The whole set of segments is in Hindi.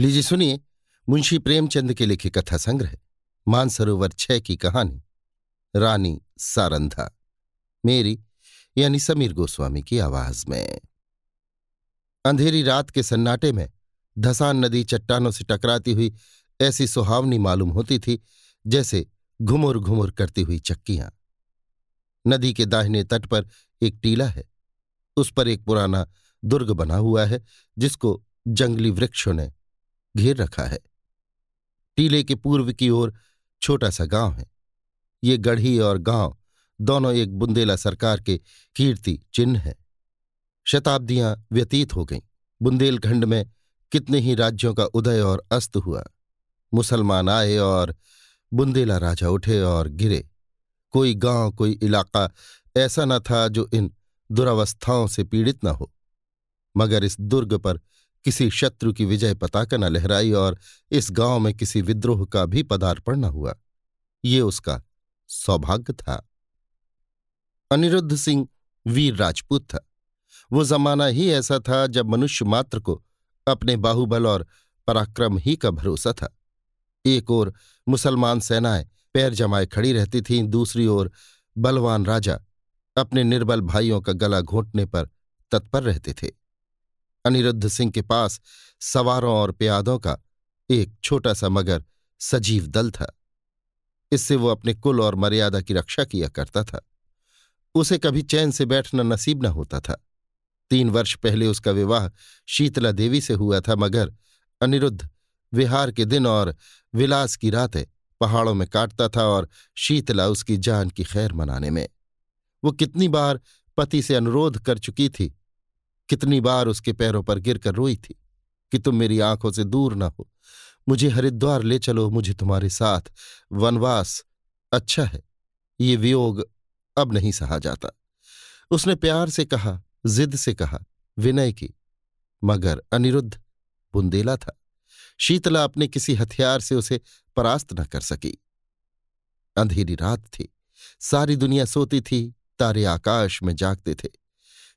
लीजिए सुनिए, मुंशी प्रेमचंद के लिखे कथा संग्रह, मानसरोवर छह की कहानी, रानी सारंधा, मेरी यानी समीर गोस्वामी की आवाज़ में। अंधेरी रात के सन्नाटे में धसान नदी चट्टानों से टकराती हुई ऐसी सुहावनी मालूम होती थी, जैसे घुमुर घुमुर करती हुई चक्कियाँ। नदी के दाहिने तट पर एक टीला है, उस पर एक पुराना दुर्ग बना हुआ है, जिसको जंगली वृक्षों ने घेर रखा है। टीले के पूर्व की ओर छोटा सा गाँव है। ये गढ़ी और गाँव दोनों एक बुंदेला सरकार के कीर्ति चिन्ह है। शताब्दियाँ व्यतीत हो गईं। बुंदेलखंड में कितने ही राज्यों का उदय और अस्त हुआ। मुसलमान आए और बुंदेला राजा उठे और गिरे। कोई गाँव, कोई इलाका ऐसा न था जो इन दुरावस्थाओं से पीड़ित न हो। मगर इस दुर्ग पर किसी शत्रु की विजय पताका न लहराई और इस गाँव में किसी विद्रोह का भी पदार्पण न हुआ। ये उसका सौभाग्य था। अनिरुद्ध सिंह वीर राजपूत था। वो जमाना ही ऐसा था जब मनुष्य मात्र को अपने बाहुबल और पराक्रम ही का भरोसा था। एक ओर मुसलमान सेनाएँ पैर जमाए खड़ी रहती थीं, दूसरी ओर बलवान राजा अपने निर्बल भाइयों का गला घोंटने पर तत्पर रहते थे। अनिरुद्ध सिंह के पास सवारों और प्यादों का एक छोटा सा मगर सजीव दल था। इससे वो अपने कुल और मर्यादा की रक्षा किया करता था। उसे कभी चैन से बैठना नसीब न होता था। तीन वर्ष पहले उसका विवाह शीतला देवी से हुआ था, मगर अनिरुद्ध विहार के दिन और विलास की रातें पहाड़ों में काटता था और शीतला उसकी जान की खैर मनाने में। वो कितनी बार पति से अनुरोध कर चुकी थी कितनी बार उसके पैरों पर गिरकर रोई थी कि तुम मेरी आँखों से दूर ना हो। मुझे हरिद्वार ले चलो, मुझे तुम्हारे साथ। वनवास अच्छा है, ये वियोग अब नहीं सहा जाता। उसने प्यार से कहा, जिद से कहा, विनय की, मगर अनिरुद्ध बुंदेला था। शीतला अपने किसी हथियार से उसे परास्त न कर सकी। अंधेरी रात थी, सारी दुनिया सोती थी, तारे आकाश में जागते थे।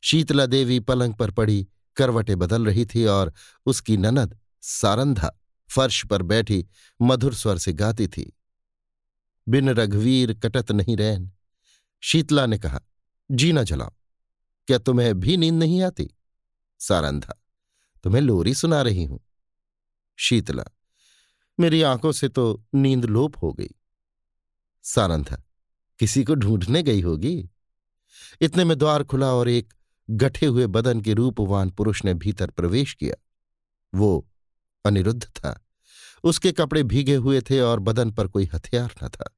शीतला देवी पलंग पर पड़ी, करवटे बदल रही थी और उसकी ननद सारंधा फर्श पर बैठी मधुर स्वर से गाती थी। बिन रघुवीर कटत नहीं रैन। शीतला ने कहा जी न जलाओ। क्या तुम्हें भी नींद नहीं आती? सारंधा, तुम्हें लोरी सुना रही हूँ। शीतला, मेरी आँखों से तो नींद लोप हो गई। सारंधा, किसी को ढूँढने गई होगी? इतने में द्वार खुला और एक गठे हुए बदन के रूपवान पुरुष ने भीतर प्रवेश किया। वो अनिरुद्ध था। उसके कपड़े भीगे हुए थे और बदन पर कोई हथियार न था।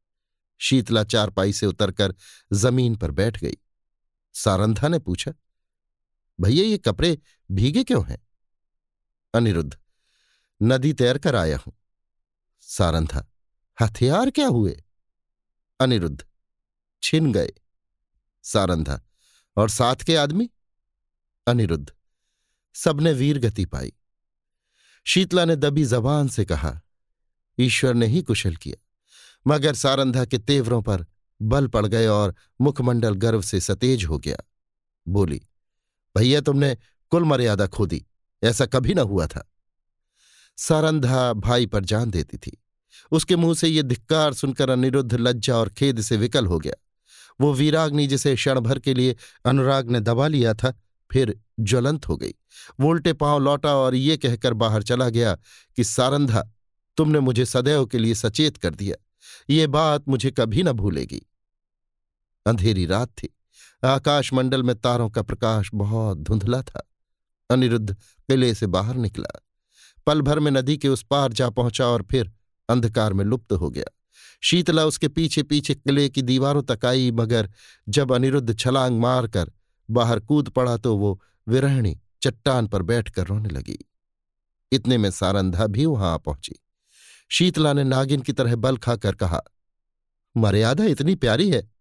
शीतला चारपाई से उतरकर ज़मीन पर बैठ गई। सारंधा ने पूछा, भैया, ये कपड़े भीगे क्यों हैं? अनिरुद्ध, नदी तैर कर आया हूँ। सारंधा, हथियार क्या हुए? अनिरुद्ध, छिन गए। सारंधा, और साथ के आदमी? अनिरुद्ध। सबने वीर गति पाई। शीतला ने दबी जबान से कहा, ईश्वर ने ही कुशल किया। मगर सारंधा के तेवरों पर बल पड़ गए और मुखमंडल गर्व से सतेज हो गया। बोली, भैया, तुमने कुल मर्यादा खो दी। ऐसा कभी ना हुआ था। सारंधा भाई पर जान देती थी। उसके मुँह से ये धिक्कार सुनकर अनिरुद्ध लज्जा और खेद से विकल हो गया। वो वीराग्नि जिसे क्षण भर के लिए अनुराग ने दबा लिया था फिर ज्वलंत हो गई। वो उल्टे पाँव लौटा और ये कहकर बाहर चला गया कि, सारंधा, तुमने मुझे सदैव के लिए सचेत कर दिया। ये बात मुझे कभी न भूलेगी। अंधेरी रात थी। आकाशमंडल में तारों का प्रकाश बहुत धुंधला था। अनिरुद्ध किले से बाहर निकला। पल भर में नदी के उस पार जा पहुँचा और फिर अंधकार में लुप्त हो गया। शीतला उसके पीछे पीछे किले की दीवारों तक आई, मगर जब अनिरुद्ध छलांग मारकर बाहर कूद पड़ा तो वो विरहणी चट्टान पर बैठकर रोने लगी। इतने में सारंधा भी वहाँ आ पहुँची। शीतला ने नागिन की तरह बल खाकर कहा, मर्यादा इतनी प्यारी है?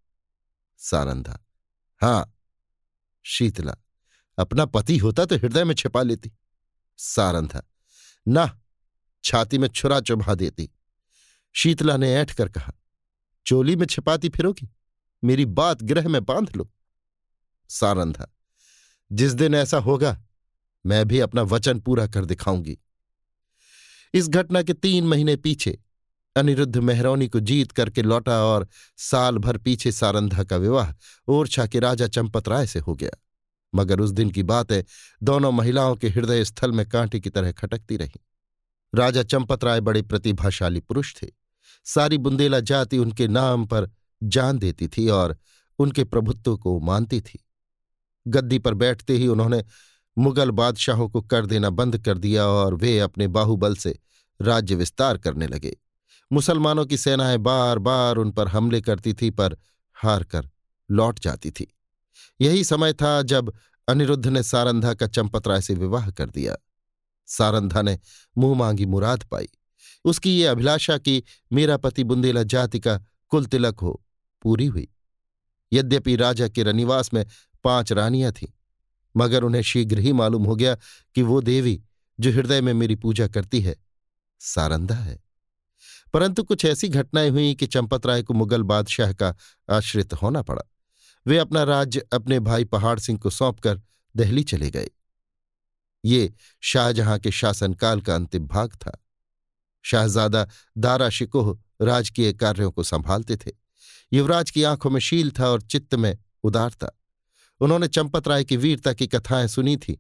सारंधा, हाँ। शीतला, अपना पति होता तो हृदय में छिपा लेती। सारंधा, ना, छाती में छुरा चुभा देती। शीतला ने ऐठ कर कहा, चोली में छिपाती फिरोगी? मेरी बात ग्रह में बाँध लो। सारंधा जिस दिन ऐसा होगा, मैं भी अपना वचन पूरा कर दिखाऊँगी। इस घटना के तीन महीने पीछे, अनिरुद्ध मेहरौनी को जीत करके लौटा और साल भर पीछे सारंधा का विवाह ओरछा के राजा चंपत राय से हो गया। मगर उस दिन की बात है दोनों महिलाओं के हृदय स्थल में कांटे की तरह खटकती रही। राजा चंपत राय बड़े प्रतिभाशाली पुरुष थे। सारी बुंदेला जाति उनके नाम पर जान देती थी और उनके प्रभुत्व को मानती थी। गद्दी पर बैठते ही उन्होंने मुगल बादशाहों को कर देना बंद कर दिया और वे अपने बाहुबल से राज्य विस्तार करने लगे। मुसलमानों की सेनाएँ बार बार उन पर हमले करती थी, पर हार कर लौट जाती थी। यही समय था जब अनिरुद्ध ने सारंधा का चंपत राय से विवाह कर दिया। सारंधा ने मुँह मांगी मुराद पाई। उसकी ये अभिलाषा कि मेरा पति बुंदेला जाति का कुल तिलक हो, पूरी हुई। यद्यपि राजा के रनिवास में पाँच रानियाँ थीं। मगर उन्हें शीघ्र ही मालूम हो गया कि वो देवी, जो हृदय में मेरी पूजा करती है, सारंदा है। परंतु कुछ ऐसी घटनाएँ हुई कि चंपत राय को मुगल बादशाह का आश्रित होना पड़ा। वे अपना राज्य अपने भाई पहाड़ सिंह को सौंपकर दहली चले गए। ये शाहजहां के शासनकाल का अंतिम भाग था। शाहजादा दारा शिकोह राजकीय कार्यों को संभालते थे। युवराज की आँखों में शील था और चित्त में उदारता उन्होंने चंपत राय की वीरता की कथाएँ सुनी थी।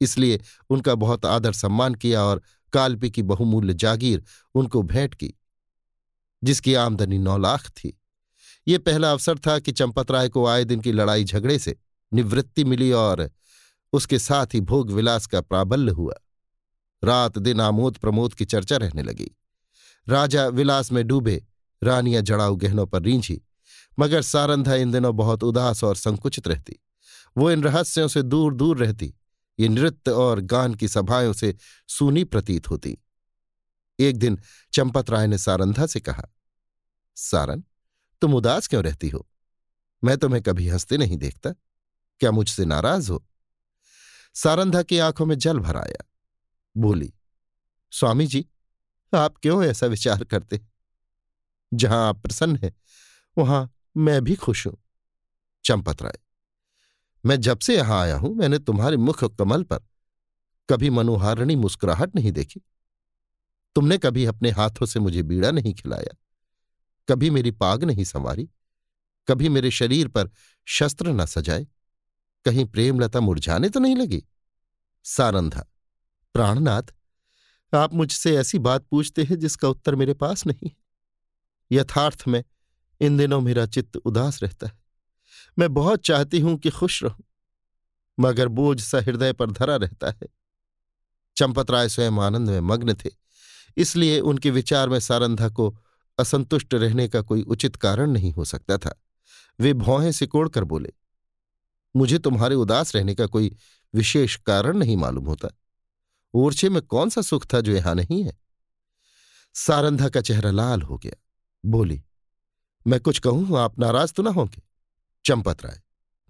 इसलिए उनका बहुत आदर सम्मान किया और कालपी की बहुमूल्य जागीर उनको भेंट की, जिसकी आमदनी नौ लाख थी। ये पहला अवसर था कि चंपत राय को आए दिन की लड़ाई झगड़े से निवृत्ति मिली और उसके साथ ही भोग विलास का प्राबल्य हुआ। रात दिन आमोद प्रमोद की चर्चा रहने लगी। राजा विलास में डूबे, रानियाँ जड़ाऊ गहनों पर रींझी, मगर सारंधा इन दिनों बहुत उदास और संकुचित रहती। वो इन रहस्यों से दूर दूर रहती, ये नृत्य और गान की सभाओं से सूनी प्रतीत होती। एक दिन चंपत राय ने सारंधा से कहा, सारन, तुम उदास क्यों रहती हो? मैं तुम्हें कभी हँसते नहीं देखता। क्या मुझसे नाराज़ हो? सारंधा की आँखों में जल भर आया। बोली, स्वामी जी, आप क्यों ऐसा विचार करते? जहाँ आप प्रसन्न हैं, वहाँ मैं भी खुश हूँ। चंपत राय मैं जब से यहाँ आया हूँ, मैंने तुम्हारे मुख कमल पर कभी मनोहारिणी मुस्कुराहट नहीं देखी। तुमने कभी अपने हाथों से मुझे बीड़ा नहीं खिलाया, कभी मेरी पाग नहीं संवारी, कभी मेरे शरीर पर शस्त्र न सजाए, कहीं प्रेमलता मुरझाने तो नहीं लगी। सारंधा, प्राणनाथ, आप मुझसे ऐसी बात पूछते हैं जिसका उत्तर मेरे पास नहीं है। यथार्थ में इन दिनों मेरा चित्त उदास रहता है। मैं बहुत चाहती हूँ कि खुश रहूँ, मगर बोझ सा हृदय पर धरा रहता है। चंपत राय स्वयं आनंद में मग्न थे, इसलिए उनके विचार में सारंधा को असंतुष्ट रहने का कोई उचित कारण नहीं हो सकता था। वे भौहें सिकोड़कर बोले, मुझे तुम्हारे उदास रहने का कोई विशेष कारण नहीं मालूम होता। ओरछे में कौन सा सुख था जो यहाँ नहीं है? सारंधा का चेहरा लाल हो गया, बोली, मैं कुछ कहूँ? आप नाराज़ तो ना होंगे? चंपत राय।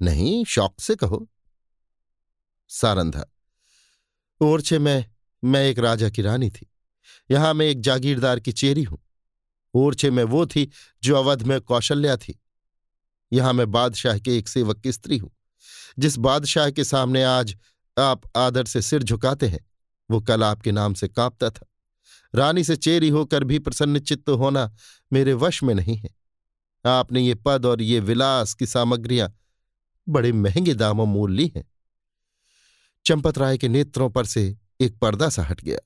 नहीं, शौक से कहो। सारंधा, ओरछे में, मैं एक राजा की रानी थी। यहाँ मैं एक जागीरदार की चेरी हूँ। ओरछे में वो थी जो अवध में कौशल्या थी। यहाँ मैं बादशाह के एक सेवक की स्त्री हूँ। जिस बादशाह के सामने आज आप आदर से सिर झुकाते हैं, वो कल आपके नाम से कांपता था। रानी से चेरी होकर भी प्रसन्न चित्त होना मेरे वश में नहीं है। आपने ये पद और ये विलास की सामग्रियाँ बड़े महँगे दामों मोल ली हैं। चंपत राय के नेत्रों पर से एक पर्दा सा हट गया।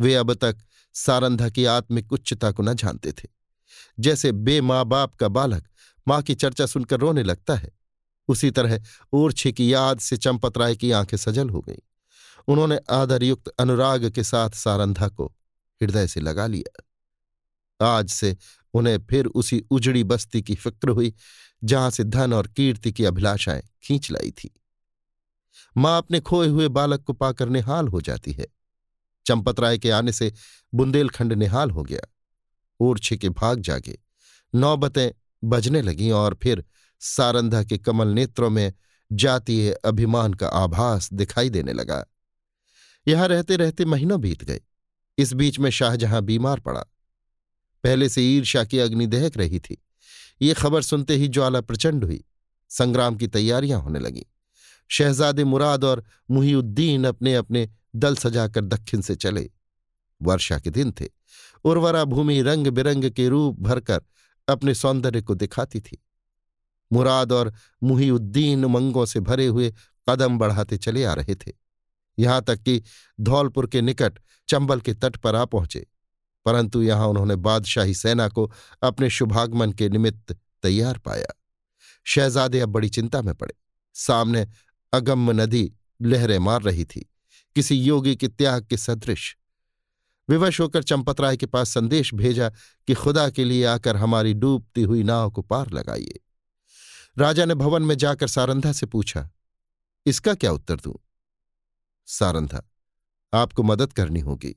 वे अब तक सारंधा की आत्मिक उच्चता को न जानते थे। जैसे बे माँ बाप का बालक माँ की चर्चा सुनकर रोने लगता है, उसी तरह ओरछे की याद से चंपत राय की आँखें सजल हो गईं। उन्होंने आदरयुक्त अनुराग के साथ सारंधा को हृदय से लगा लिया। आज से उन्हें फिर उसी उजड़ी बस्ती की फ़िक्र हुई, जहाँ से धन और कीर्ति की अभिलाषाएँ खींच लाई थी। माँ अपने खोए हुए बालक को पाकर निहाल हो जाती है। चंपत राय के आने से बुंदेलखंड निहाल हो गया। ओरछे के भाग जागे। नौबतें बजने लगीं और फिर सारंधा के कमल नेत्रों में जातीय अभिमान का आभास दिखाई देने लगा। यहाँ रहते रहते महीनों बीत गए। इस बीच में शाहजहां बीमार पड़ा। पहले से ईर्ष्या की अग्नि दहक रही थी। ये खबर सुनते ही ज्वाला प्रचंड हुई। संग्राम की तैयारियाँ होने लगी। शहजादे मुराद और मुहीउद्दीन अपने अपने दल सजाकर दक्षिण से चले। वर्षा के दिन थे। उर्वरा भूमि रंग बिरंग के रूप भरकर अपने सौंदर्य को दिखाती थी। मुराद और मुहीउद्दीन उमंगों से भरे हुए कदम बढ़ाते चले आ रहे थे। यहाँ तक कि धौलपुर के निकट चंबल के तट पर आ पहुँचे। परंतु यहाँ उन्होंने बादशाही सेना को अपने शुभागमन के निमित्त तैयार पाया। शहजादे अब बड़ी चिंता में पड़े। सामने अगम्य नदी लहरें मार रही थी। किसी योगी के त्याग के सदृश। विवश होकर चंपत राय के पास संदेश भेजा कि खुदा के लिए आकर हमारी डूबती हुई नाव को पार लगाइए। राजा ने भवन में जाकर सारंधा से पूछा, इसका क्या उत्तर दूँ? सारंधा, आपको मदद करनी होगी,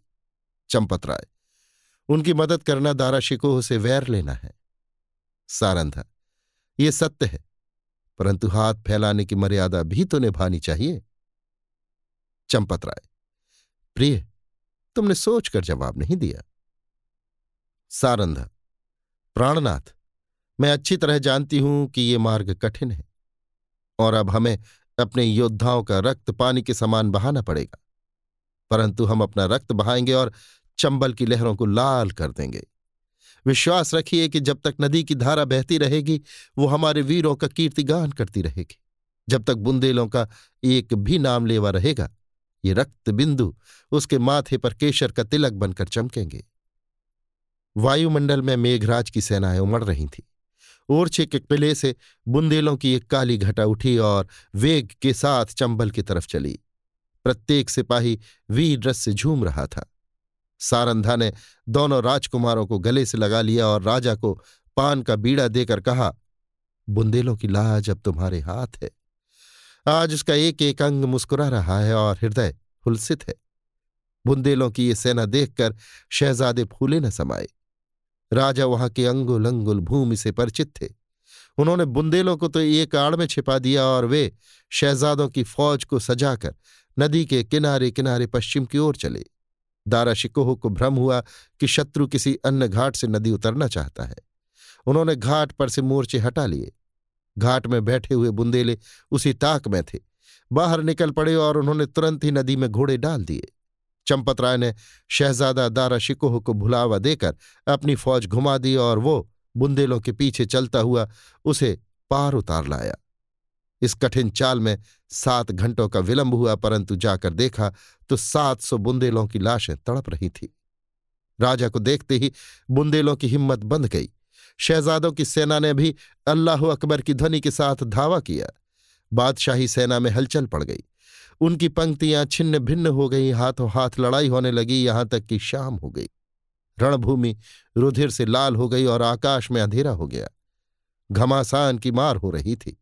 चंपतराय। उनकी मदद करना दारा शिकोह से वैर लेना है। सारंधा ये सत्य है, परंतु हाथ फैलाने की मर्यादा भी तो निभानी चाहिए। चंपतराय, प्रिय, तुमने सोचकर जवाब नहीं दिया। सारंधा, प्राणनाथ, मैं अच्छी तरह जानती हूँ कि ये मार्ग कठिन है, और अब हमें अपने योद्धाओं का रक्त पानी के समान बहाना पड़ेगा। परंतु हम अपना रक्त बहाएँगे और चंबल की लहरों को लाल कर देंगे। विश्वास रखिए कि जब तक नदी की धारा बहती रहेगी, वो हमारे वीरों का कीर्तिगान करती रहेगी। जब तक बुंदेलों का एक भी नाम लेवा रहेगा, ये रक्त बिंदु उसके माथे पर केशर का तिलक बनकर चमकेंगे। वायुमंडल में मेघराज की सेनाएँ उमड़ रही थीं। ओरछे के किले से बुंदेलों की एक काली घटा उठी और वेग के साथ चंबल की तरफ़ चली। प्रत्येक सिपाही वीर रस से झूम रहा था। सारंधा ने दोनों राजकुमारों को गले से लगा लिया और राजा को पान का बीड़ा देकर कहा, बुंदेलों की लाज अब तुम्हारे हाथ है। आज उसका एक एक अंग मुस्कुरा रहा है और हृदय हुलसित है। बुंदेलों की ये सेना देखकर शहजादे फूले न समाये। राजा वहाँ के अंगुल अंगुल भूमि से परिचित थे। उन्होंने बुंदेलों को तो एक आड़ में छिपा दिया और वे शहजादों की फौज को सजाकर नदी के किनारे किनारे पश्चिम की ओर चले। दारा शिकोह को भ्रम हुआ कि शत्रु किसी अन्य घाट से नदी उतरना चाहता है। उन्होंने घाट पर से मोर्चे हटा लिए। घाट में बैठे हुए बुंदेले उसी ताक में थे। बाहर निकल पड़े और उन्होंने तुरंत ही नदी में घोड़े डाल दिए। चंपत राय ने शहजादा दारा शिकोह को भुलावा देकर अपनी फौज घुमा दी और वो बुंदेलों के पीछे चलता हुआ उसे पार उतार लाया। इस कठिन चाल में सात घंटों का विलंब हुआ, परंतु जाकर देखा तो सात सौ बुंदेलों की लाशें तड़प रही थी। राजा को देखते ही बुंदेलों की हिम्मत बंध गई। शहजादों की सेना ने भी अल्लाह अकबर की ध्वनि के साथ धावा किया। बादशाही सेना में हलचल पड़ गई। उनकी पंक्तियाँ छिन्न भिन्न हो गई, हाथों हाथ लड़ाई होने लगी, यहाँ तक कि शाम हो गई। रणभूमि रुधिर से लाल हो गई और आकाश में अंधेरा हो गया। घमासान की मार हो रही थी।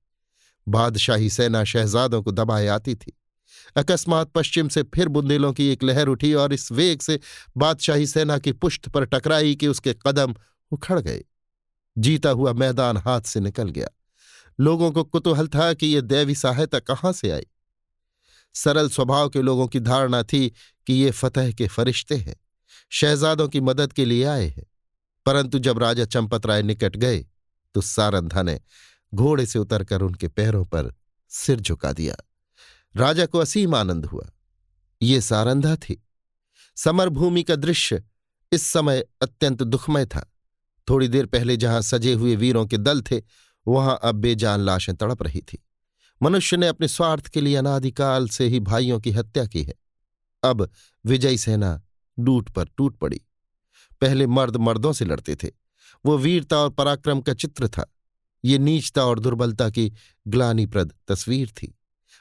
बादशाही सेना शहजादों को दबाए आती थी। अकस्मात पश्चिम से फिर बुंदेलों की एक लहर उठी और इस वेग से बादशाही सेना की पुष्ट पर टकराई कि उसके कदम उखड़ गए। जीता हुआ मैदान हाथ से निकल गया। लोगों को कुतूहल था कि ये दैवी सहायता कहाँ से आई? सरल स्वभाव के लोगों की धारणा थी कि ये फतेह के फरिश्ते हैं, शहजादों की मदद के लिए आए हैं। परंतु जब राजा चंपत राय निकट गए तो सारंधा ने घोड़े से उतरकर उनके पैरों पर सिर झुका दिया। राजा को असीम आनंद हुआ। ये सारंधा थी। समरभूमि का दृश्य इस समय अत्यंत दुखमय था। थोड़ी देर पहले जहाँ सजे हुए वीरों के दल थे, वहाँ अब बेजान लाशें तड़प रही थी। मनुष्य ने अपने स्वार्थ के लिए अनादिकाल से ही भाइयों की हत्या की है। अब विजयी सेना डूट पर टूट पड़ी। पहले मर्द मर्दों से लड़ते थे। वो वीरता और पराक्रम का चित्र था। ये नीचता और दुर्बलता की ग्लानिप्रद तस्वीर थी।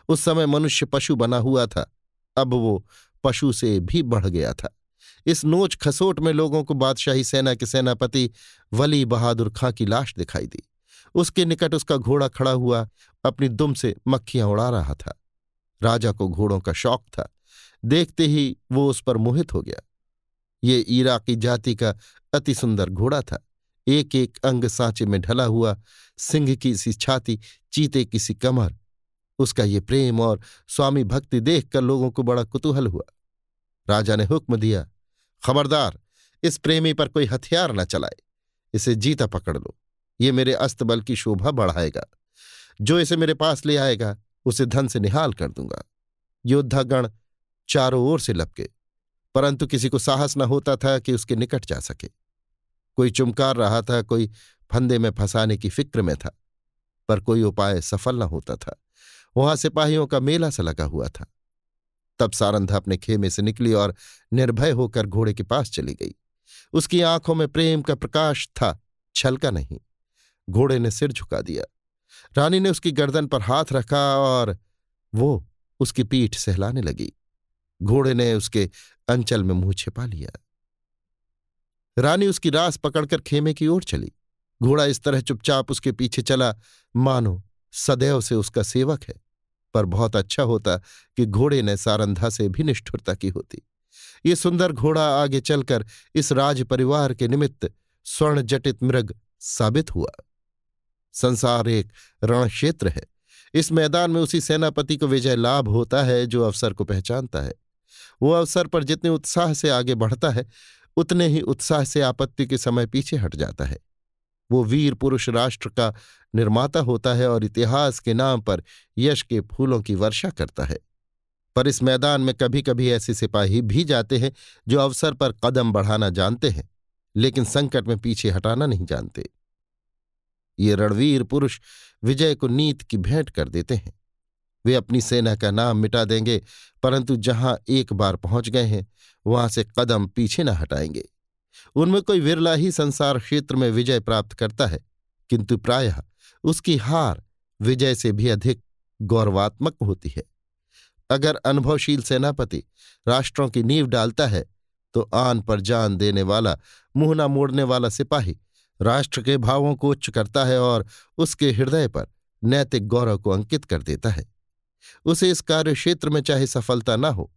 उस समय मनुष्य पशु बना हुआ था। अब वो पशु से भी बढ़ गया था। इस नोच खसोट में लोगों को बादशाही सेना के सेनापति वली बहादुर खां की लाश दिखाई दी। उसके निकट उसका घोड़ा खड़ा हुआ अपनी दुम से मक्खियाँ उड़ा रहा था। राजा को घोड़ों का शौक था। देखते ही वो उस पर मोहित हो गया। ये इराकी जाति का अति सुंदर घोड़ा था। एक एक अंग सांचे में ढला हुआ सिंह की सी छाती चीते की सी कमर। उसका ये प्रेम और स्वामी भक्ति देखकर लोगों को बड़ा कुतूहल हुआ। राजा ने हुक्म दिया, खबरदार, इस प्रेमी पर कोई हथियार न चलाए। इसे जीता पकड़ लो। ये मेरे अस्तबल की शोभा बढ़ाएगा। जो इसे मेरे पास ले आएगा, उसे धन से निहाल कर दूँगा। योद्धागण चारों ओर से लपके, परंतु किसी को साहस न होता था कि उसके निकट जा सके। कोई चुमकार रहा था, कोई फंदे में फंसाने की फ़िक्र में था, पर कोई उपाय सफल न होता था। वहाँ सिपाहियों का मेला सा लगा हुआ था। तब सारंधा अपने खेमे से निकली और निर्भय होकर घोड़े के पास चली गई। उसकी आँखों में प्रेम का प्रकाश था, छलका नहीं। घोड़े ने सिर झुका दिया। रानी ने उसकी गर्दन पर हाथ रखा और वो उसकी पीठ सहलाने लगी। घोड़े ने उसके अंचल में मुँह छिपा लिया। रानी उसकी रास पकड़कर खेमे की ओर चली। घोड़ा इस तरह चुपचाप उसके पीछे चला, मानो सदैव से उसका सेवक है, पर बहुत अच्छा होता कि घोड़े ने सारंधा से भी निष्ठुरता की होती। ये सुंदर घोड़ा आगे चलकर इस राज परिवार के निमित्त स्वर्ण जटित मृग साबित हुआ। संसार एक रण क्षेत्र है। इस मैदान में उसी सेनापति को विजय लाभ होता है जो अवसर को पहचानता है। वो अवसर पर जितने उत्साह से आगे बढ़ता है उतने ही उत्साह से आपत्ति के समय पीछे हट जाता है। वो वीर पुरुष राष्ट्र का निर्माता होता है और इतिहास के नाम पर यश के फूलों की वर्षा करता है। पर इस मैदान में कभी कभी ऐसे सिपाही भी जाते हैं जो अवसर पर कदम बढ़ाना जानते हैं, लेकिन संकट में पीछे हटाना नहीं जानते। ये रणवीर पुरुष विजय को नीत की भेंट कर देते हैं। वे अपनी सेना का नाम मिटा देंगे, परंतु जहाँ एक बार पहुँच गए हैं, वहाँ से कदम पीछे न हटाएँगे। उनमें कोई विरला ही संसार क्षेत्र में विजय प्राप्त करता है, किंतु प्रायः उसकी हार विजय से भी अधिक गौरवात्मक होती है। अगर अनुभवशील सेनापति राष्ट्रों की नींव डालता है तो आन पर जान देने वाला, मुँह न मोड़ने वाला सिपाही राष्ट्र के भावों को उच्च करता है और उसके हृदय पर नैतिक गौरव को अंकित कर देता है। उसे इस कार्य क्षेत्र में चाहे सफलता न हो।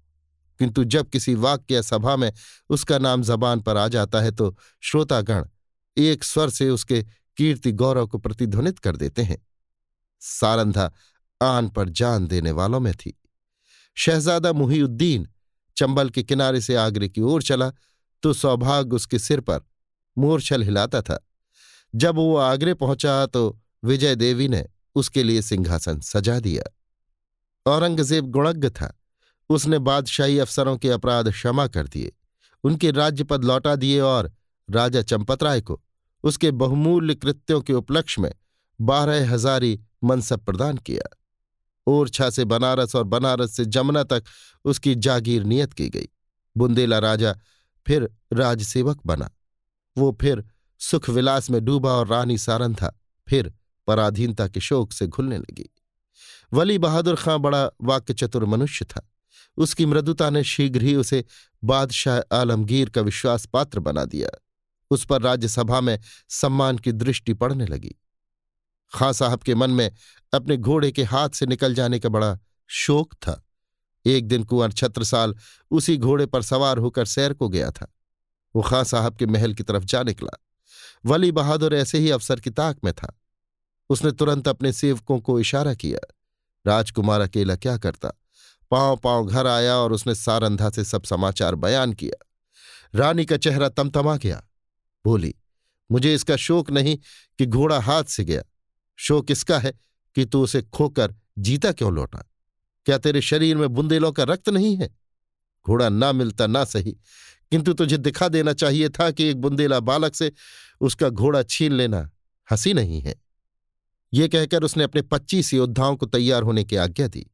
किंतु जब किसी वाक्य या सभा में उसका नाम जबान पर आ जाता है तो श्रोतागण एक स्वर से उसके कीर्ति गौरव को प्रतिध्वनित कर देते हैं। सारंधा आन पर जान देने वालों में थी। शहजादा मुहीउद्दीन चंबल के किनारे से आगरे की ओर चला तो सौभाग्य उसके सिर पर मूर्छल हिलाता था। जब वो आगरे पहुँचा तो विजय देवी ने उसके लिए सिंहासन सजा दिया। औरंगज़ेब गुणज्ञ था। उसने बादशाही अफसरों के अपराध क्षमा कर दिए। उनके राज्यपद लौटा दिए और राजा चंपतराय को उसके बहुमूल्य कृत्यों के उपलक्ष्य में बारह हजारी मनसब प्रदान किया। ओरछा से बनारस और बनारस से जमुना तक उसकी जागीर नियत की गई। बुंदेला राजा फिर राजसेवक बना। वो फिर सुख विलास में डूबा और रानी सारंथा फिर पराधीनता के शोक से घुलने लगी। वली बहादुर खां बड़ा वाक्य चतुर मनुष्य था। उसकी मृदुता ने शीघ्र ही उसे बादशाह आलमगीर का विश्वास पात्र बना दिया। उस पर राज्यसभा में सम्मान की दृष्टि पड़ने लगी। खां साहब के मन में अपने घोड़े के हाथ से निकल जाने का बड़ा शोक था। एक दिन कुंवर छत्रसाल उसी घोड़े पर सवार होकर सैर को गया था। वो खां साहब के महल की तरफ़ जा निकला। वली बहादुर ऐसे ही अफसर की ताक में था। उसने तुरंत अपने सेवकों को इशारा किया। राजकुमार अकेला क्या करता? पाँव पाँव घर आया और उसने सारंधा से सब समाचार बयान किया। रानी का चेहरा तमतमा गया। बोली, मुझे इसका शोक नहीं कि घोड़ा हाथ से गया। शोक इसका है कि तू उसे खोकर जीता क्यों लौटा? क्या तेरे शरीर में बुंदेलों का रक्त नहीं है? घोड़ा ना मिलता, ना सही। किंतु तुझे दिखा देना चाहिए था कि एक बुंदेला बालक से उसका घोड़ा छीन लेना हँसी नहीं है। ये कहकर उसने अपने पच्चीस योद्धाओं को तैयार होने की आज्ञा दी।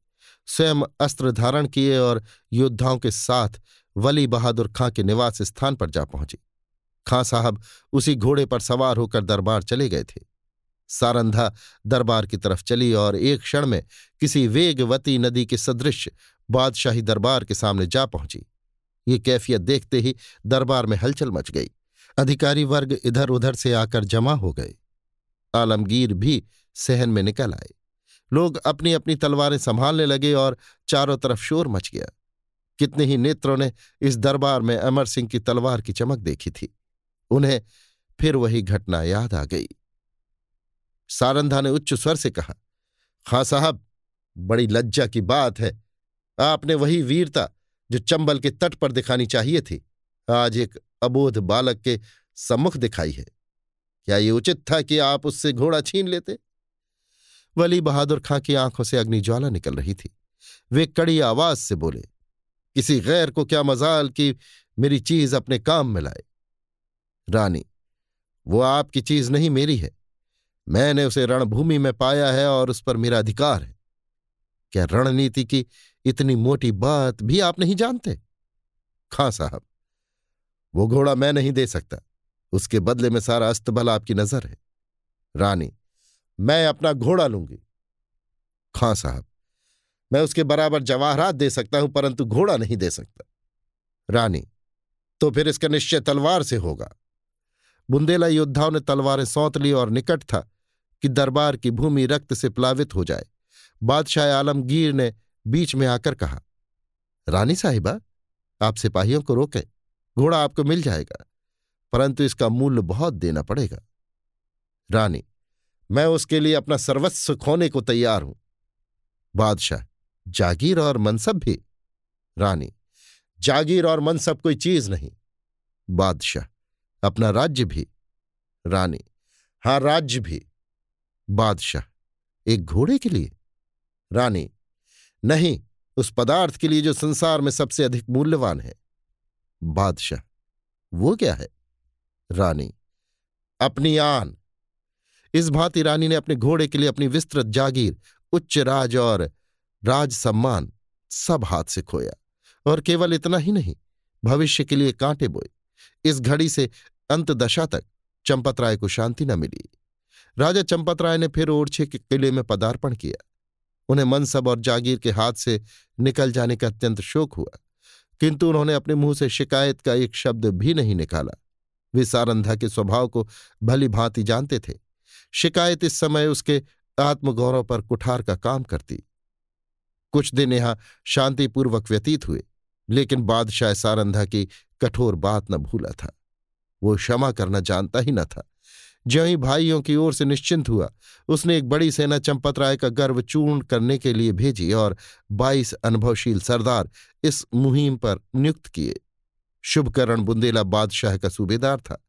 स्वयं अस्त्र धारण किए और योद्धाओं के साथ वली बहादुर खां के निवास स्थान पर जा पहुँचे। खां साहब उसी घोड़े पर सवार होकर दरबार चले गए थे। सारंधा दरबार की तरफ़ चली और एक क्षण में किसी वेगवती नदी के सदृश बादशाही दरबार के सामने जा पहुँची। ये कैफियत देखते ही दरबार में हलचल मच गई। अधिकारी वर्ग इधर उधर से आकर जमा हो गए। आलमगीर भी सहन में निकल आए। लोग अपनी अपनी तलवारें संभालने लगे और चारों तरफ़ शोर मच गया। कितने ही नेत्रों ने इस दरबार में अमर सिंह की तलवार की चमक देखी थी। उन्हें फिर वही घटना याद आ गई। सारंधा ने उच्च स्वर से कहा, खां साहब, बड़ी लज्जा की बात है। आपने वही वीरता जो चंबल के तट पर दिखानी चाहिए थी, आज एक अबोध बालक के सम्मुख दिखाई है। क्या ये उचित था कि आप उससे घोड़ा छीन लेते? वली बहादुर खां की आँखों से अग्निज्वाला निकल रही थी। वे कड़ी आवाज़ से बोले किसी गैर को क्या मजाल कि मेरी चीज़ अपने काम में लाए? रानी, वो आपकी चीज़ नहीं मेरी है। मैंने उसे रणभूमि में पाया है और उस पर मेरा अधिकार है। क्या रणनीति की इतनी मोटी बात भी आप नहीं जानते? खां साहब, वो घोड़ा मैं नहीं दे सकता। उसके बदले में सारा अस्तबल आपकी नज़र है। रानी मैं अपना घोड़ा लूँगी। खां साहब, मैं उसके बराबर जवाहरात दे सकता हूँ, परंतु घोड़ा नहीं दे सकता। रानी तो फिर इसका निश्चय तलवार से होगा। बुंदेला योद्धाओं ने तलवारें सौंत ली और निकट था कि दरबार की भूमि रक्त से प्लावित हो जाए। बादशाह आलमगीर ने बीच में आकर कहा, रानी साहिबा, आप सिपाहियों को रोकें, घोड़ा आपको मिल जाएगा, परंतु इसका मूल्य बहुत देना पड़ेगा। रानी मैं उसके लिए अपना सर्वस्व खोने को तैयार हूँ। बादशाह, जागीर और मनसब भी। रानी, जागीर और मनसब कोई चीज़ नहीं। बादशाह, अपना राज्य भी। रानी, हाँ, राज्य भी। बादशाह, एक घोड़े के लिए। रानी, नहीं, उस पदार्थ के लिए जो संसार में सबसे अधिक मूल्यवान है। बादशाह, वो क्या है? रानी, अपनी आन। इस भांति रानी ने अपने घोड़े के लिए अपनी विस्तृत जागीर, उच्च राज और राज सम्मान सब हाथ से खोया। और केवल इतना ही नहीं, भविष्य के लिए कांटे बोए। इस घड़ी से अंत दशा तक चंपत राय को शांति न मिली। राजा चंपत राय ने फिर ओरछे के किले में पदार्पण किया। उन्हें मनसब और जागीर के हाथ से निकल जाने का अत्यंत शोक हुआ। किंतु उन्होंने अपने मुँह से शिकायत का एक शब्द भी नहीं निकाला। वे सारंधा के स्वभाव को भली भांति जानते थे। शिकायत इस समय उसके आत्मगौरव पर कुठार का काम करती। कुछ दिन यहाँ शांतिपूर्वक व्यतीत हुए, लेकिन बादशाह सारंधा की कठोर बात न भूला था। वो क्षमा करना जानता ही न था। ज्यों ही भाइयों की ओर से निश्चिंत हुआ, उसने एक बड़ी सेना चंपत राय का गर्व चूर्ण करने के लिए भेजी और बाईस अनुभवशील सरदार इस मुहिम पर नियुक्त किए। शुभकरण बुंदेला बादशाह का सूबेदार था।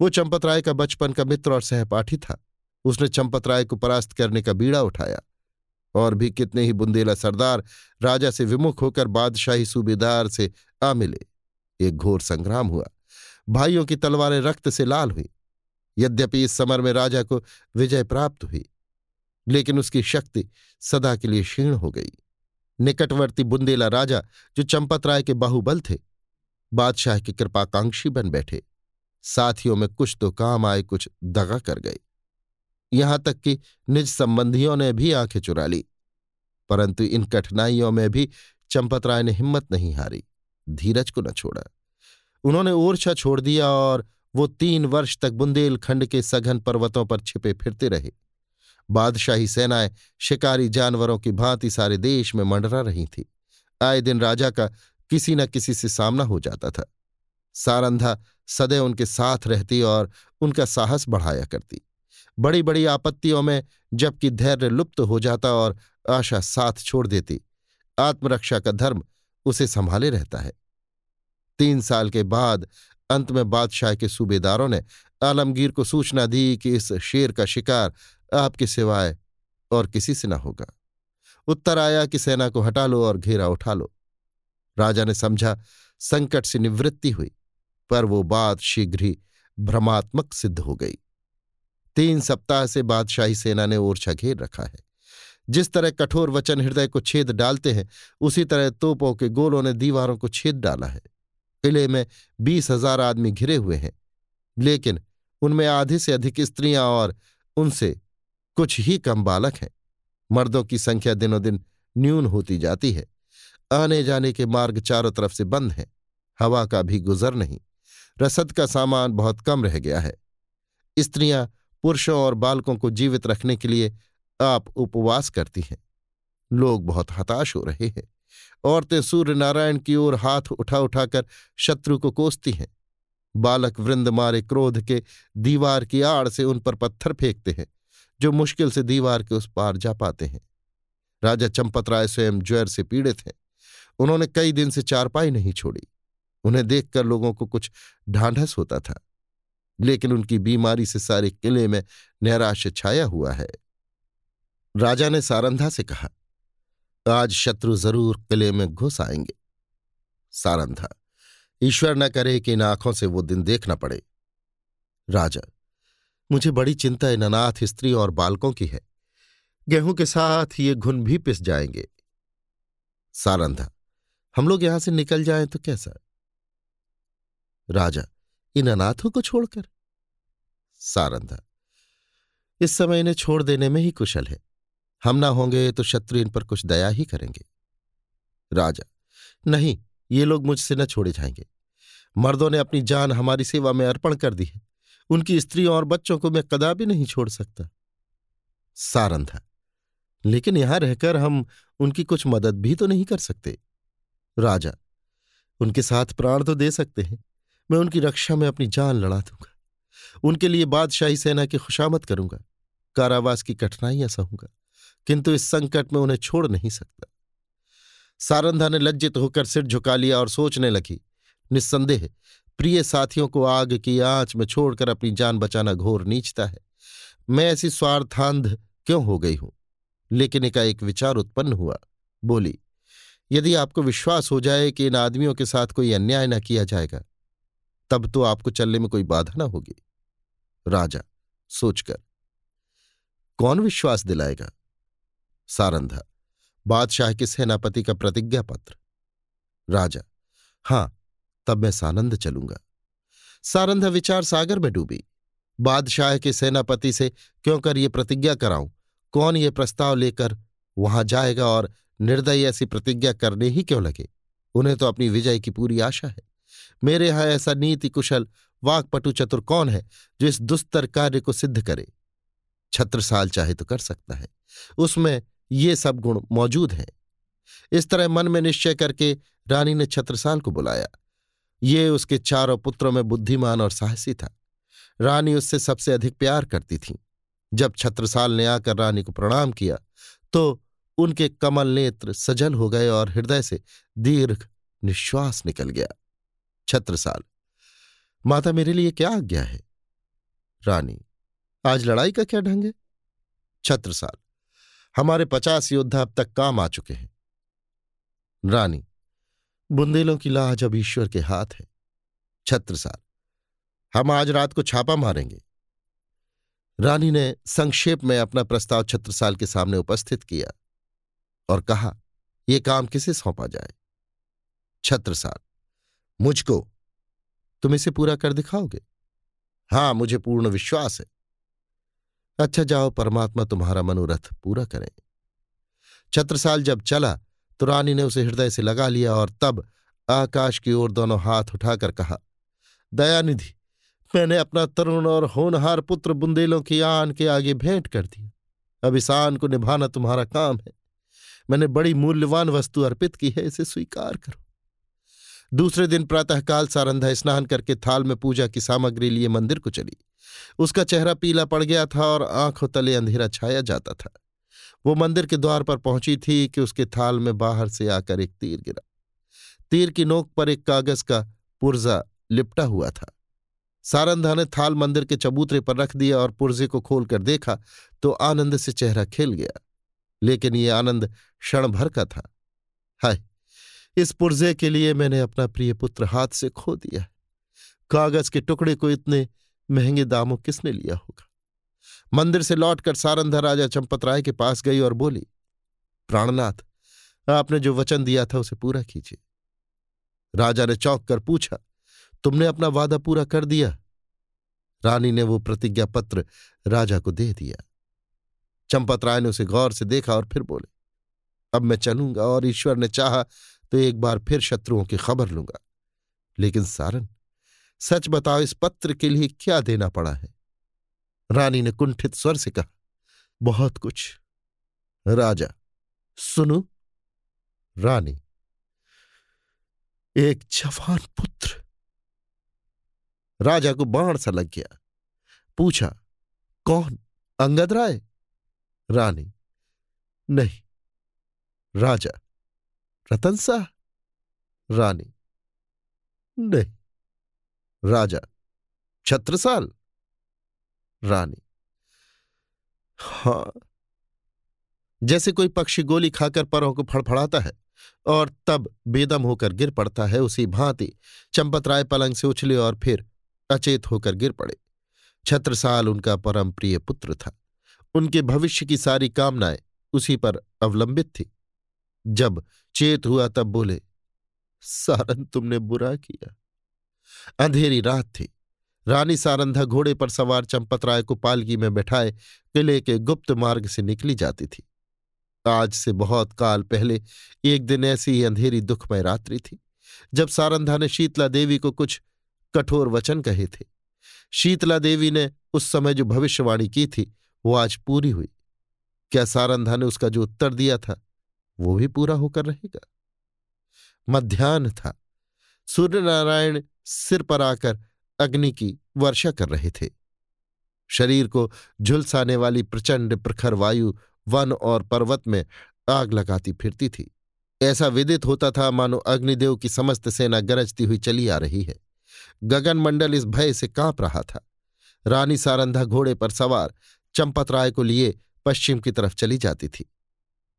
वो चंपत राय का बचपन का मित्र और सहपाठी था। उसने चंपत राय को परास्त करने का बीड़ा उठाया। और भी कितने ही बुंदेला सरदार राजा से विमुख होकर बादशाही सूबेदार से आ मिले। एक घोर संग्राम हुआ। भाइयों की तलवारें रक्त से लाल हुई। यद्यपि इस समर में राजा को विजय प्राप्त हुई, लेकिन उसकी शक्ति सदा के लिए क्षीण हो गई। निकटवर्ती बुंदेला राजा, जो चंपत राय के बाहुबल थे, बादशाह की कृपाकांक्षी बन बैठे। साथियों में कुछ तो काम आए, कुछ दगा कर गए। यहाँ तक कि निज संबंधियों ने भी आँखें चुरा ली। परंतु इन कठिनाइयों में भी चंपत राय ने हिम्मत नहीं हारी, धीरज को न छोड़ा। उन्होंने ओरछा छोड़ दिया और वो तीन वर्ष तक बुंदेलखंड के सघन पर्वतों पर छिपे फिरते रहे। बादशाही सेनाएँ शिकारी जानवरों की भांति सारे देश में मंडरा रही थी। आए दिन राजा का किसी न किसी से सामना हो जाता था। सारंधा सदैव उनके साथ रहती और उनका साहस बढ़ाया करती। बड़ी बड़ी आपत्तियों में जबकि धैर्य लुप्त हो जाता और आशा साथ छोड़ देती। आत्मरक्षा का धर्म उसे संभाले रहता है। तीन साल के बाद अंत में बादशाह के सूबेदारों ने आलमगीर को सूचना दी कि इस शेर का शिकार आपके सिवाय और किसी से न होगा। उत्तर आया कि सेना को हटा लो और घेरा उठा लो। राजा ने समझा, संकट से निवृत्ति हुई, पर वो बात शीघ्र ही भ्रमात्मक सिद्ध हो गई। तीन सप्ताह से बादशाही सेना ने ओरछा घेर रखा है। जिस तरह कठोर वचन हृदय को छेद डालते हैं, उसी तरह तोपों के गोलों ने दीवारों को छेद डाला है। किले में बीस हज़ार आदमी घिरे हुए हैं, लेकिन उनमें आधे से अधिक स्त्रियाँ और उनसे कुछ ही कम बालक हैं। मर्दों की संख्या दिनों दिन न्यून होती जाती है। आने जाने के मार्ग चारों तरफ़ से बंद हैं, हवा का भी गुजर नहीं, रसद का सामान बहुत कम रह गया है। स्त्रियाँ पुरुषों और बालकों को जीवित रखने के लिए आप उपवास करती हैं। लोग बहुत हताश हो रहे हैं। औरतें सूर्य नारायण की ओर हाथ उठा उठाकर शत्रु को कोसती हैं। बालक वृंद मारे क्रोध के दीवार की आड़ से उन पर पत्थर फेंकते हैं, जो मुश्किल से दीवार के उस पार जा पाते हैं। राजा चंपत राय स्वयं ज्वर से पीड़ित हैं। उन्होंने कई दिन से चारपाई नहीं छोड़ी। उन्हें देखकर लोगों को कुछ ढांढस होता था। लेकिन उनकी बीमारी से सारे किले में नैराश्य छाया हुआ है। राजा ने सारंधा से कहा, आज शत्रु ज़रूर किले में घुस आएँगे। सारंधा, ईश्वर न करे कि इन आँखों से वो दिन देखना पड़े। राजा, मुझे बड़ी चिंता इन अनाथ स्त्री और बालकों की है। गेहूँ के साथ ये घुन भी पिस जाएँगे। सारंधा, हम लोग यहाँ से निकल जाएँ तो कैसा? राजा, इन अनाथों को छोड़कर। सारंधा। इस समय इन्हें छोड़ देने में ही कुशल है। हम ना होंगे तो शत्रु इन पर कुछ दया ही करेंगे। राजा, नहीं, ये लोग मुझसे न छोड़े जाएँगे। मर्दों ने अपनी जान हमारी सेवा में अर्पण कर दी है। उनकी स्त्रियों और बच्चों को मैं कदापि नहीं छोड़ सकता। सारंधा, लेकिन यहाँ रहकर हम उनकी कुछ मदद भी तो नहीं कर सकते। राजा, उनके साथ प्राण तो दे सकते हैं। मैं उनकी रक्षा में अपनी जान लड़ा दूँगा। उनके लिए बादशाही सेना की खुशामद करूँगा, कारावास की कठिनाइयाँ सहूँगा, किंतु इस संकट में उन्हें छोड़ नहीं सकता। सारंधा ने लज्जित होकर सिर झुका लिया और सोचने लगी, निस्संदेह, प्रिय साथियों को आग की आँच में छोड़कर अपनी जान बचाना घोर नीचता है। मैं ऐसी स्वार्थांध क्यों हो गई हूँ? लेकिन इका एक विचार उत्पन्न हुआ, बोली, यदि आपको विश्वास हो जाए कि इन आदमियों के साथ कोई अन्याय न किया जाएगा, तब तो आपको चलने में कोई बाधा न होगी। राजा, सोचकर। कौन विश्वास दिलाएगा? सारंधा, बादशाह के सेनापति का प्रतिज्ञा पत्र राजा, हाँ, तब मैं सानंद चलूँगा। सारंधा विचार सागर में डूबी। बादशाह के सेनापति से क्यों कर ये प्रतिज्ञा कराऊं? कौन ये प्रस्ताव लेकर वहाँ जाएगा और निर्दय ऐसी प्रतिज्ञा करने ही क्यों लगे? उन्हें तो अपनी विजय की पूरी आशा है। मेरे यहाँ ऐसा नीति कुशल वाकपटु चतुर कौन है जो इस दुस्तर कार्य को सिद्ध करे? छत्रसाल चाहे तो कर सकता है। उसमें ये सब गुण मौजूद हैं। इस तरह मन में निश्चय करके रानी ने छत्रसाल को बुलाया। ये उसके चारों पुत्रों में बुद्धिमान और साहसी था। रानी उससे सबसे अधिक प्यार करती थी। जब छत्रसाल ने आकर रानी को प्रणाम किया तो उनके कमल नेत्र सजल हो गए और हृदय से दीर्घ निश्वास निकल गया। छत्रसाल माता मेरे लिए क्या आज्ञा है? रानी, आज लड़ाई का क्या ढंग है? छत्रसाल, हमारे पचास योद्धा अब तक काम आ चुके हैं। रानी, बुंदेलों की लाज अब ईश्वर के हाथ है। छत्रसाल, हम आज रात को छापा मारेंगे। रानी ने संक्षेप में अपना प्रस्ताव छत्रसाल के सामने उपस्थित किया और कहा यह काम किसे सौंपा जाए? छत्रसाल, मुझको तुम इसे पूरा कर दिखाओगे? हाँ, मुझे पूर्ण विश्वास है। अच्छा जाओ, परमात्मा तुम्हारा मनोरथ पूरा करें। छत्रसाल जब चला तो रानी ने उसे हृदय से लगा लिया और तब आकाश की ओर दोनों हाथ उठाकर कहा, दयानिधि, मैंने अपना तरुण और होनहार पुत्र बुंदेलों की आन के आगे भेंट कर दिया। अब इस आन को निभाना तुम्हारा काम है। मैंने बड़ी मूल्यवान वस्तु अर्पित की है, इसे स्वीकार करो। दूसरे दिन प्रातःकाल सारंधा स्नान करके थाल में पूजा की सामग्री लिए मंदिर को चली। उसका चेहरा पीला पड़ गया था और आँखों तले अंधेरा छाया जाता था। वो मंदिर के द्वार पर पहुँची थी कि उसके थाल में बाहर से आकर एक तीर गिरा। तीर की नोक पर एक कागज़ का पुर्जा लिपटा हुआ था। सारंधा ने थाल मंदिर के चबूतरे पर रख दिया और पुर्जे को खोलकर देखा तो आनंद से चेहरा खिल गया। लेकिन ये आनंद क्षण भर का था। हाय! इस पुर्जे के लिए मैंने अपना प्रिय पुत्र हाथ से खो दिया कागज़ के टुकड़े को इतने महँगे दामों किसने लिया होगा? मंदिर से लौटकर सारंधा राजा चंपत राय के पास गई और बोली, प्राणनाथ, आपने जो वचन दिया था उसे पूरा कीजिए। राजा ने चौंक कर पूछा, तुमने अपना वादा पूरा कर दिया? रानी ने वो प्रतिज्ञा पत्र राजा को दे दिया। चंपत राय ने उसे गौर से देखा और फिर बोले, अब मैं चलूँगा और ईश्वर ने चाहा तो एक बार फिर शत्रुओं की खबर लूँगा। लेकिन सारन, सच बताओ इस पत्र के लिए क्या देना पड़ा है? रानी ने कुंठित स्वर से कहा, बहुत कुछ। राजा, सुनो। रानी, एक जवान पुत्र। राजा को बाण सा लग गया। पूछा, कौन? अंगद राय? रानी, नहीं। राजा रतन शाह रानी। नहीं। राजा। छत्रसाल? रानी। हाँ। जैसे कोई पक्षी गोली खाकर परों को फड़फड़ाता है और तब बेदम होकर गिर पड़ता है, उसी भांति चंपत राय पलंग से उछले और फिर अचेत होकर गिर पड़े। छत्रसाल उनका परम प्रिय पुत्र था। उनके भविष्य की सारी कामनाएँ उसी पर अवलंबित थी। जब चेत हुआ तब बोले सारन तुमने बुरा किया। अंधेरी रात थी। रानी सारंधा घोड़े पर सवार चंपत राय को पालकी में बैठाए किले के गुप्त मार्ग से निकली जाती थी। आज से बहुत काल पहले एक दिन ऐसी ही अंधेरी दुखमय रात्रि थी, जब सारंधा ने शीतला देवी को कुछ कठोर वचन कहे थे। शीतला देवी ने उस समय जो भविष्यवाणी की थी, वो आज पूरी हुई। क्या सारंधा ने उसका जो उत्तर दिया था वो भी पूरा होकर रहेगा। मध्यान्ह था। सूर्यनारायण सिर पर आकर अग्नि की वर्षा कर रहे थे। शरीर को झुलसाने वाली प्रचंड प्रखर वायु वन और पर्वत में आग लगाती फिरती थी। ऐसा विदित होता था, मानो अग्निदेव की समस्त सेना गरजती हुई चली आ रही है। गगन मंडल इस भय से काँप रहा था। रानी सारंधा घोड़े पर सवार चंपत राय को लिए पश्चिम की तरफ़ चली जाती थी।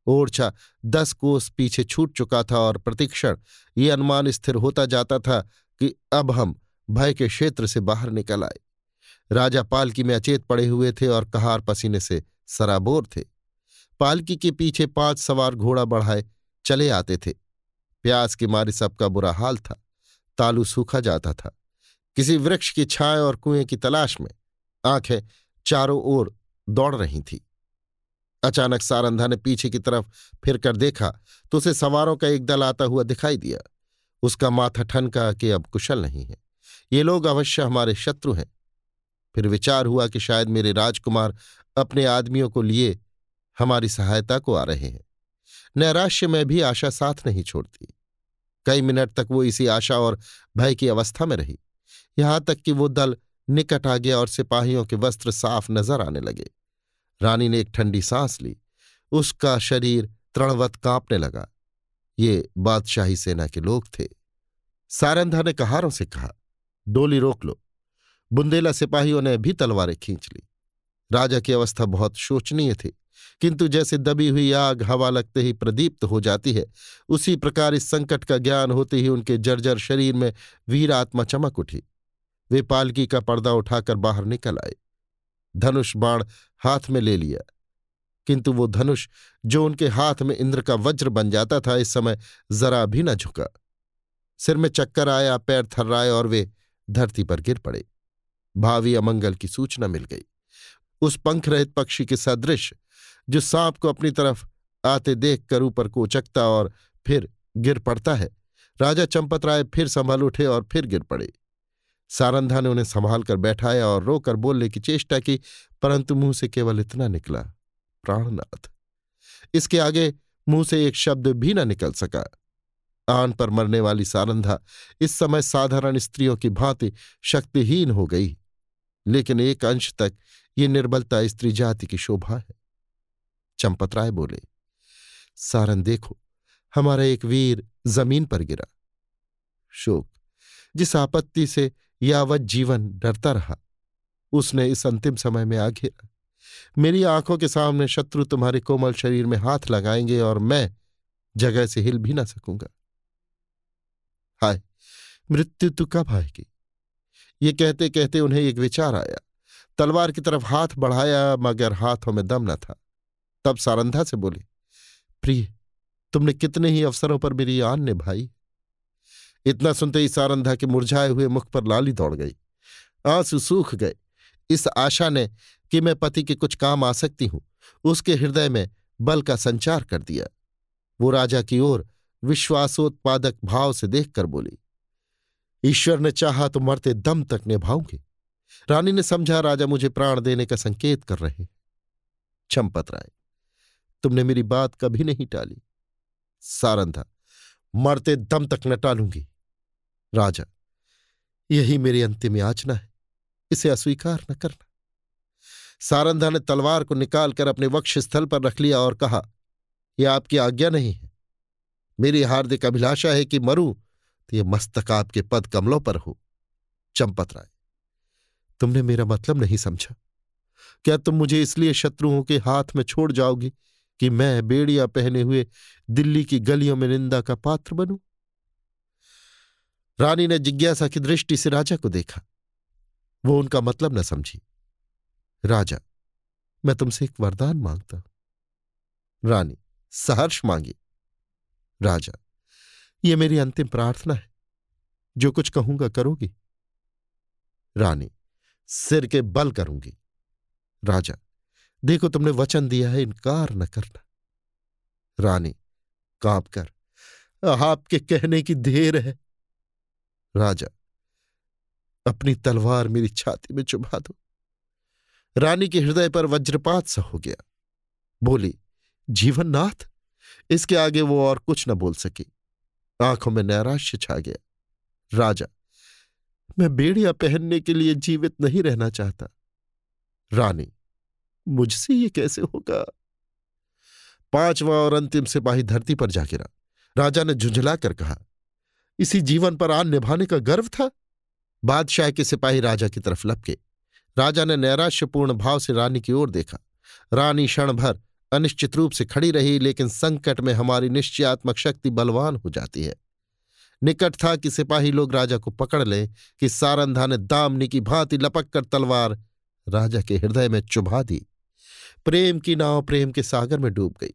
ओरछा दस कोस पीछे छूट चुका था और प्रतिक्षण ये अनुमान स्थिर होता जाता था कि अब हम भय के क्षेत्र से बाहर निकल आए। राजा पालकी में अचेत पड़े हुए थे और कहार पसीने से सराबोर थे। पालकी के पीछे पाँच सवार घोड़ा बढ़ाए चले आते थे। प्यास के मारे सबका बुरा हाल था। तालू सूखा जाता था। किसी वृक्ष की छाए और कुएँ की तलाश में आँखें चारों ओर दौड़ रही थी। अचानक सारंधा ने पीछे की तरफ़ फिर कर देखा तो उसे सवारों का एक दल आता हुआ दिखाई दिया। उसका माथा ठनका कि अब कुशल नहीं है। ये लोग अवश्य हमारे शत्रु हैं। फिर विचार हुआ कि शायद मेरे राजकुमार अपने आदमियों को लिए हमारी सहायता को आ रहे हैं। नैराश्य में भी आशा साथ नहीं छोड़ती। कई मिनट तक वो इसी आशा और भय की अवस्था में रही। यहाँ तक कि वो दल निकट आ गया और सिपाहियों के वस्त्र साफ़ नज़र आने लगे। रानी ने एक ठंडी सांस ली। उसका शरीर तृणवत कांपने लगा। ये बादशाही सेना के लोग थे। सारंधा ने कहारों से कहा, डोली रोक लो। बुंदेला सिपाहियों ने भी तलवारें खींच ली। राजा की अवस्था बहुत शोचनीय थी, किंतु जैसे दबी हुई आग हवा लगते ही प्रदीप्त हो जाती है, उसी प्रकार इस संकट का ज्ञान होते ही उनके जर्जर शरीर में वीर आत्मा चमक उठी। वे पालकी का पर्दा उठाकर बाहर निकल आए। धनुष बाण हाथ में ले लिया। किंतु वो धनुष, जो उनके हाथ में इंद्र का वज्र बन जाता था, इस समय जरा भी न झुका। सिर में चक्कर आया, पैर थर्राए और वे धरती पर गिर पड़े। भावी अमंगल की सूचना मिल गई। उस पंख रहित पक्षी के सदृश, जो सांप को अपनी तरफ़ आते देख कर ऊपर को उचकता और फिर गिर पड़ता है। राजा चंपत राय फिर संभल उठे और फिर गिर पड़े। सारंधा ने उन्हें संभाल कर बैठाया और रोकर बोलने की चेष्टा की, परंतु मुँह से केवल इतना निकला, प्राणनाथ। इसके आगे मुँह से एक शब्द भी न निकल सका। आन पर मरने वाली सारंधा इस समय साधारण स्त्रियों की भांति शक्तिहीन हो गई, लेकिन एक अंश तक ये निर्बलता स्त्री जाति की शोभा है। चंपत राय बोले सारन देखो, हमारा एक वीर ज़मीन पर गिरा। शोक, जिस आपत्ति से यावत जीवन डरता रहा। उसने इस अंतिम समय में आ घेरा मेरी आँखों के सामने शत्रु तुम्हारे कोमल शरीर में हाथ लगाएँगे और मैं जगह से हिल भी ना सकूँगा। हाय, मृत्यु तो कब आएगी? ये कहते कहते उन्हें एक विचार आया। तलवार की तरफ़ हाथ बढ़ाया, मगर हाथों में दम न था। तब सारंधा से बोले, प्रिय, तुमने कितने ही अवसरों पर मेरी आन निभाई। इतना सुनते ही सारंधा के मुरझाए हुए मुख पर लाली दौड़ गई। आँसू सूख गए। इस आशा ने कि मैं पति के कुछ काम आ सकती हूँ, उसके हृदय में बल का संचार कर दिया। वो राजा की ओर विश्वासोत्पादक भाव से देखकर बोली, ईश्वर ने चाहा तो मरते दम तक निभाऊँगी। रानी ने समझा, राजा मुझे प्राण देने का संकेत कर रहे चंपत राय, तुमने मेरी बात कभी नहीं टाली। सारंधा, मरते दम तक न टालूँगी। राजा, यही मेरी अंतिम याचना है। इसे अस्वीकार न करना। सारंधा ने तलवार को निकालकर अपने वक्ष स्थल पर रख लिया और कहा यह आपकी आज्ञा नहीं है। मेरी हार्दिक अभिलाषा है कि मरूं तो यह मस्तक आपके पद कमलों पर हो। चंपत राय, तुमने मेरा मतलब नहीं समझा। क्या तुम मुझे इसलिए शत्रुओं के हाथ में छोड़ जाओगी कि मैं बेड़िया पहने हुए दिल्ली की गलियों में निंदा का पात्र बनूं? रानी ने जिज्ञासा की दृष्टि से राजा को देखा। वो उनका मतलब न समझी। राजा, मैं तुमसे एक वरदान माँगता हूँ। रानी, सहर्ष मांगी राजा, ये मेरी अंतिम प्रार्थना है। जो कुछ कहूँगा करोगी। रानी, सिर के बल करूँगी। राजा, देखो तुमने वचन दिया है, इनकार न करना। रानी, काँप कर, आपके कहने की देर है। राजा, अपनी तलवार मेरी छाती में चुभा दो। रानी के हृदय पर वज्रपात सा हो गया। बोली जीवन नाथ इसके आगे वो और कुछ न बोल सकी। आँखों में नैराश्य छा गया। राजा, मैं बेड़िया पहनने के लिए जीवित नहीं रहना चाहता। रानी, मुझसे ये कैसे होगा? पांचवा और अंतिम सिपाही धरती पर जा गिरा। राजा ने झुंझला कर कहा इसी जीवन पर आन निभाने का गर्व था। बादशाह के सिपाही राजा की तरफ़ लपके। राजा ने नैराश्यपूर्ण भाव से रानी की ओर देखा। रानी क्षण भर अनिश्चित रूप से खड़ी रही, लेकिन संकट में हमारी निश्चयात्मक शक्ति बलवान हो जाती है। निकट था कि सिपाही लोग राजा को पकड़ लें, कि सारंधा ने दामनी की भांति लपक कर तलवार राजा के हृदय में चुभा दी। प्रेम की नाव प्रेम के सागर में डूब गई।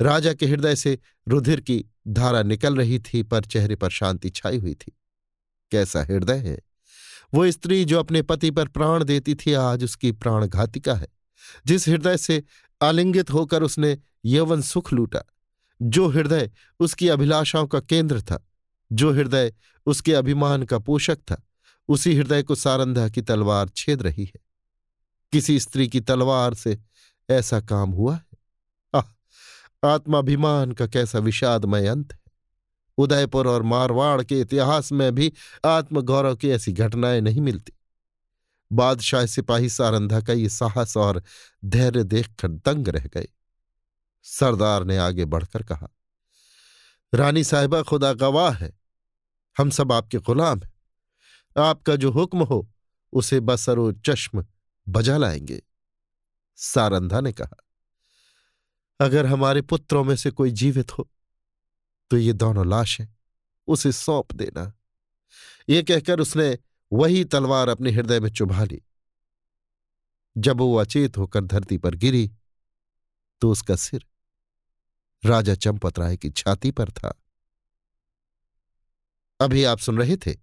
राजा के हृदय से रुधिर की धारा निकल रही थी, पर चेहरे पर शांति छाई हुई थी। कैसा हृदय है? वो स्त्री जो अपने पति पर प्राण देती थी, आज उसकी प्राणघातिका है। जिस हृदय से आलिंगित होकर उसने यवन सुख लूटा, जो हृदय उसकी अभिलाषाओं का केंद्र था, जो हृदय उसके अभिमान का पोषक था, उसी हृदय को सारंधा की तलवार छेद रही है। किसी स्त्री की तलवार से ऐसा काम हुआ है? आत्माभिमान का कैसा विषादमय अंत है। उदयपुर और मारवाड़ के इतिहास में भी आत्मगौरव की ऐसी घटनाएँ नहीं मिलती। बादशाह सिपाही सारंधा का ये साहस और धैर्य देखकर दंग रह गए। सरदार ने आगे बढ़कर कहा, रानी साहिबा, खुदा गवाह है। हम सब आपके गुलाम हैं। आपका जो हुक्म हो, उसे बसरो चश्म बजा लाएँगे। सारंधा ने कहा अगर हमारे पुत्रों में से कोई जीवित हो तो ये दोनों लाशें उसे सौंप देना। ये कहकर उसने वही तलवार अपने हृदय में चुभा ली। जब वो अचेत होकर धरती पर गिरी तो उसका सिर राजा चंपत राय की छाती पर था। अभी आप सुन रहे थे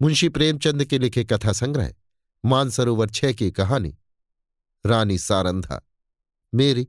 मुंशी प्रेमचंद के लिखे कथा संग्रह, मानसरोवर छह की कहानी, रानी सारंधा, मेरी